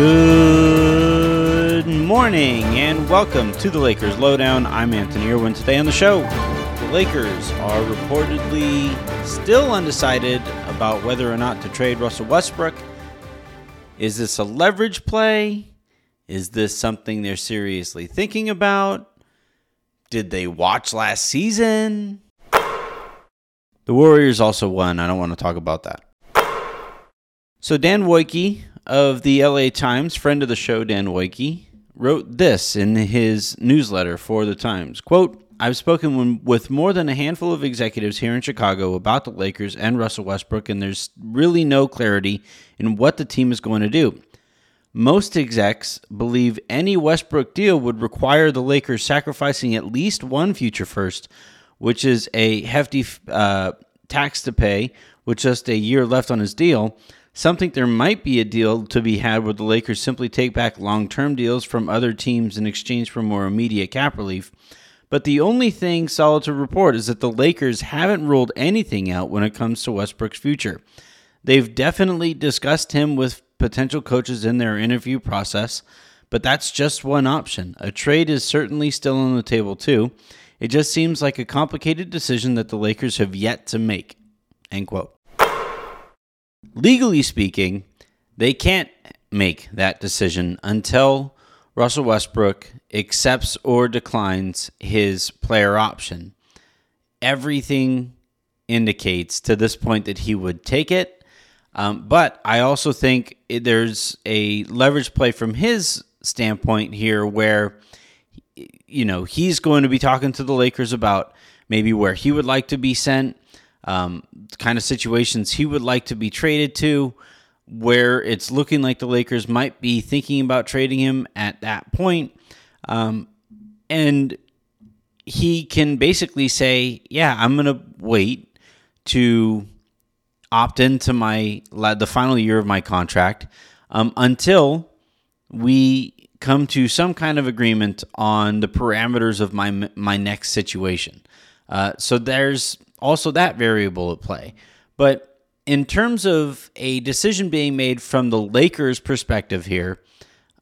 Good morning and welcome to the Lakers Lowdown. I'm Anthony Irwin. Today on the show, the Lakers are reportedly still undecided about whether or not to trade Russell Westbrook. Is this a leverage play? Is this something they're seriously thinking about? Did they watch last season? The Warriors also won. I don't want to talk about that. So Dan Woike of the LA Times, friend of the show Dan Woike, wrote this in his newsletter for the Times. Quote, I've spoken with more than a handful of executives here in Chicago about the Lakers and Russell Westbrook, and there's really no clarity in what the team is going to do. Most execs believe any Westbrook deal would require the Lakers sacrificing at least one future first, which is a hefty uh, tax to pay with just a year left on his deal. Some think there might be a deal to be had where the Lakers simply take back long term deals from other teams in exchange for more immediate cap relief. But the only thing solid to report is that the Lakers haven't ruled anything out when it comes to Westbrook's future. They've definitely discussed him with potential coaches in their interview process, but that's just one option. A trade is certainly still on the table, too. It just seems like a complicated decision that the Lakers have yet to make. End quote legally speaking, they can't make that decision until Russell Westbrook accepts or declines his player option. Everything indicates to this point that he would take it. Um, but I also think there's a leverage play from his standpoint here where, you know, he's going to be talking to the Lakers about maybe where he would like to be sent um, kind of situations he would like to be traded to, where it's looking like the Lakers might be thinking about trading him at that point. Um, and he can basically say, Yeah, I'm going to wait to opt into my the final year of my contract um, until we come to some kind of agreement on the parameters of my my next situation. Uh, so there's also that variable at play. But in terms of a decision being made from the Lakers' perspective here,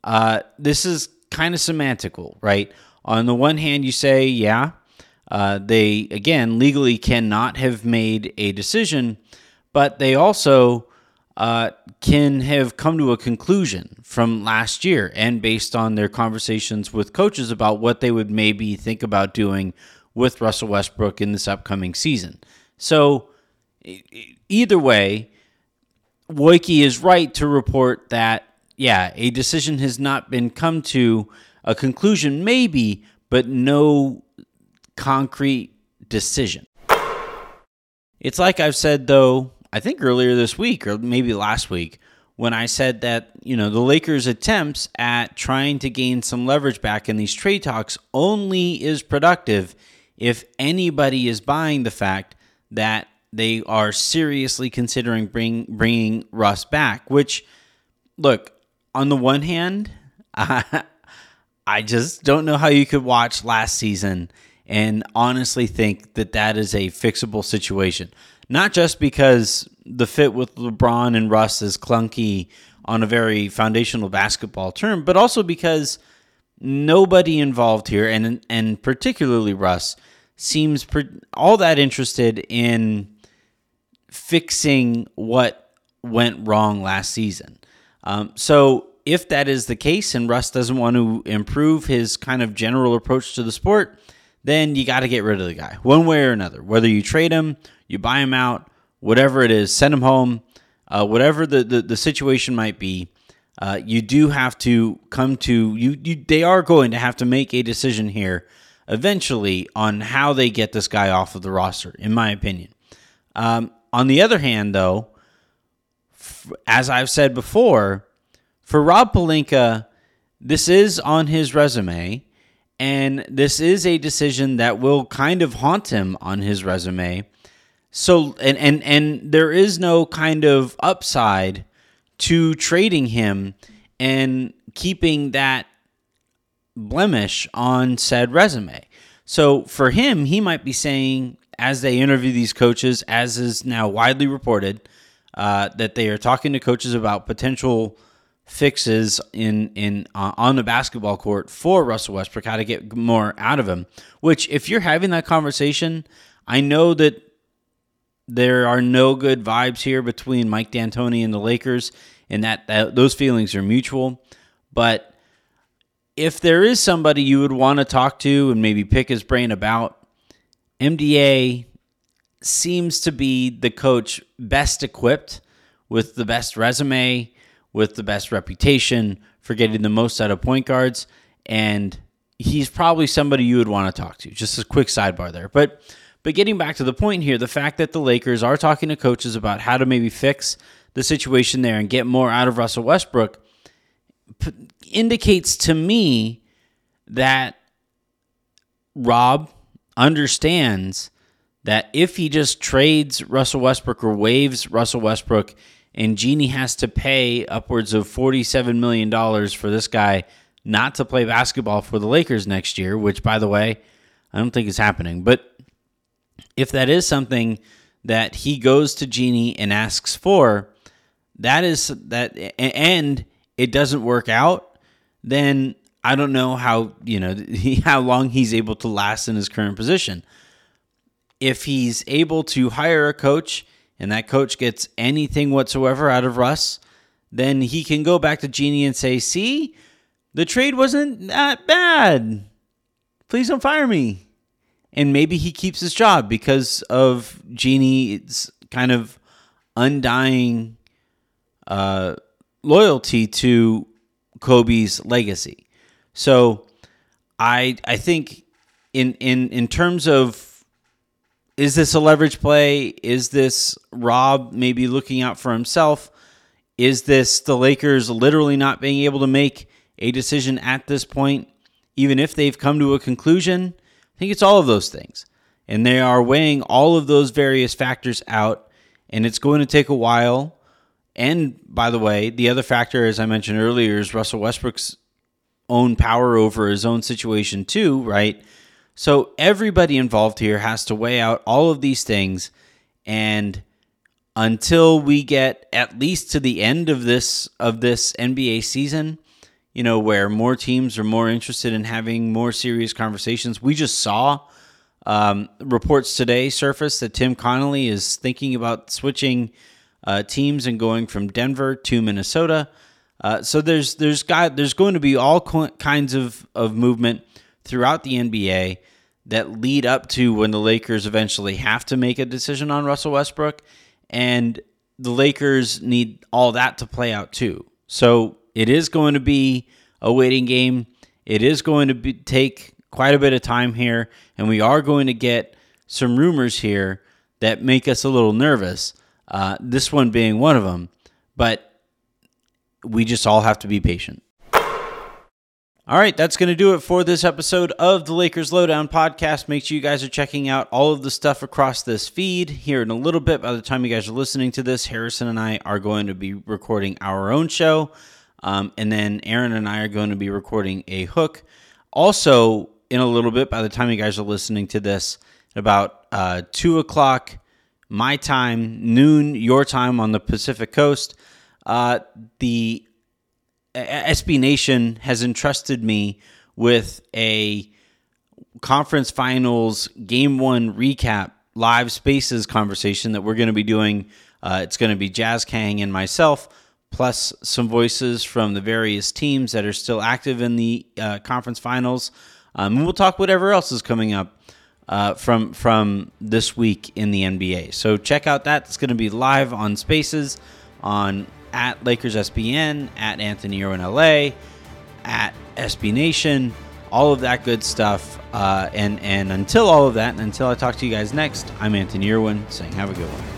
uh, this is kind of semantical, right? On the one hand, you say, yeah, uh, they, again, legally cannot have made a decision, but they also uh, can have come to a conclusion from last year and based on their conversations with coaches about what they would maybe think about doing with Russell Westbrook in this upcoming season. So, either way, Woike is right to report that, yeah, a decision has not been come to a conclusion, maybe, but no concrete decision. It's like I've said, though, I think earlier this week or maybe last week, when I said that, you know, the Lakers' attempts at trying to gain some leverage back in these trade talks only is productive if anybody is buying the fact that they are seriously considering bring, bringing Russ back, which, look, on the one hand, I, I just don't know how you could watch last season and honestly think that that is a fixable situation. Not just because the fit with LeBron and Russ is clunky on a very foundational basketball term, but also because nobody involved here, and and particularly Russ, seems all that interested in fixing what went wrong last season. Um, so if that is the case, and Russ doesn't want to improve his kind of general approach to the sport, then you got to get rid of the guy one way or another. Whether you trade him, you buy him out, whatever it is, send him home, uh, whatever the, the, the situation might be. Uh, you do have to come to you, you. They are going to have to make a decision here eventually on how they get this guy off of the roster, in my opinion. Um, on the other hand, though, f- as I've said before, for Rob Pelinka, this is on his resume, and this is a decision that will kind of haunt him on his resume. So, and and and there is no kind of upside to trading him and keeping that blemish on said resume. So for him, he might be saying, as they interview these coaches, as is now widely reported, uh, that they are talking to coaches about potential fixes in in uh, on the basketball court for Russell Westbrook, how to get more out of him. Which, if you're having that conversation, I know that there are no good vibes here between Mike D'Antoni and the Lakers, and that, that those feelings are mutual. But if there is somebody you would want to talk to and maybe pick his brain about, MDA seems to be the coach best equipped with the best resume, with the best reputation for getting the most out of point guards. And he's probably somebody you would want to talk to. Just a quick sidebar there. But but getting back to the point here, the fact that the Lakers are talking to coaches about how to maybe fix the situation there and get more out of Russell Westbrook p- indicates to me that Rob understands that if he just trades Russell Westbrook or waives Russell Westbrook and Jeanie has to pay upwards of $47 million for this guy not to play basketball for the Lakers next year, which, by the way, I don't think is happening. But if that is something that he goes to Jeanie and asks for, that is that, and it doesn't work out, then I don't know how you know how long he's able to last in his current position. If he's able to hire a coach and that coach gets anything whatsoever out of Russ, then he can go back to Jeanie and say, "See, the trade wasn't that bad. Please don't fire me." And maybe he keeps his job because of Jeanie's kind of undying uh, loyalty to Kobe's legacy. So I I think in in in terms of is this a leverage play? Is this Rob maybe looking out for himself? Is this the Lakers literally not being able to make a decision at this point, even if they've come to a conclusion? I think it's all of those things. And they are weighing all of those various factors out, and it's going to take a while. And by the way, the other factor, as I mentioned earlier, is Russell Westbrook's own power over his own situation too, right? So everybody involved here has to weigh out all of these things and until we get at least to the end of this of this NBA season, you know, where more teams are more interested in having more serious conversations. We just saw um, reports today surface that Tim Connelly is thinking about switching uh, teams and going from Denver to Minnesota. Uh, so there's there's got there's going to be all kinds of of movement throughout the NBA that lead up to when the Lakers eventually have to make a decision on Russell Westbrook, and the Lakers need all that to play out too. So it is going to be a waiting game. It is going to be, take quite a bit of time here, and we are going to get some rumors here that make us a little nervous. Uh, this one being one of them, but we just all have to be patient. All right, that's going to do it for this episode of the Lakers Lowdown podcast. Make sure you guys are checking out all of the stuff across this feed here in a little bit. By the time you guys are listening to this, Harrison and I are going to be recording our own show. Um, and then Aaron and I are going to be recording a hook. Also, in a little bit, by the time you guys are listening to this, about uh, 2 o'clock my time, noon your time on the Pacific Coast, uh, the SB Nation has entrusted me with a conference finals game one recap live spaces conversation that we're going to be doing. Uh, it's going to be Jazz Kang and myself, plus some voices from the various teams that are still active in the uh, conference finals. Um, and we'll talk whatever else is coming up uh, from from this week in the NBA. So check out that. It's going to be live on Spaces on at Lakers SBN, at Anthony Irwin LA, at SB Nation, all of that good stuff. Uh, and and until all of that, and until I talk to you guys next, I'm Anthony Irwin saying have a good one.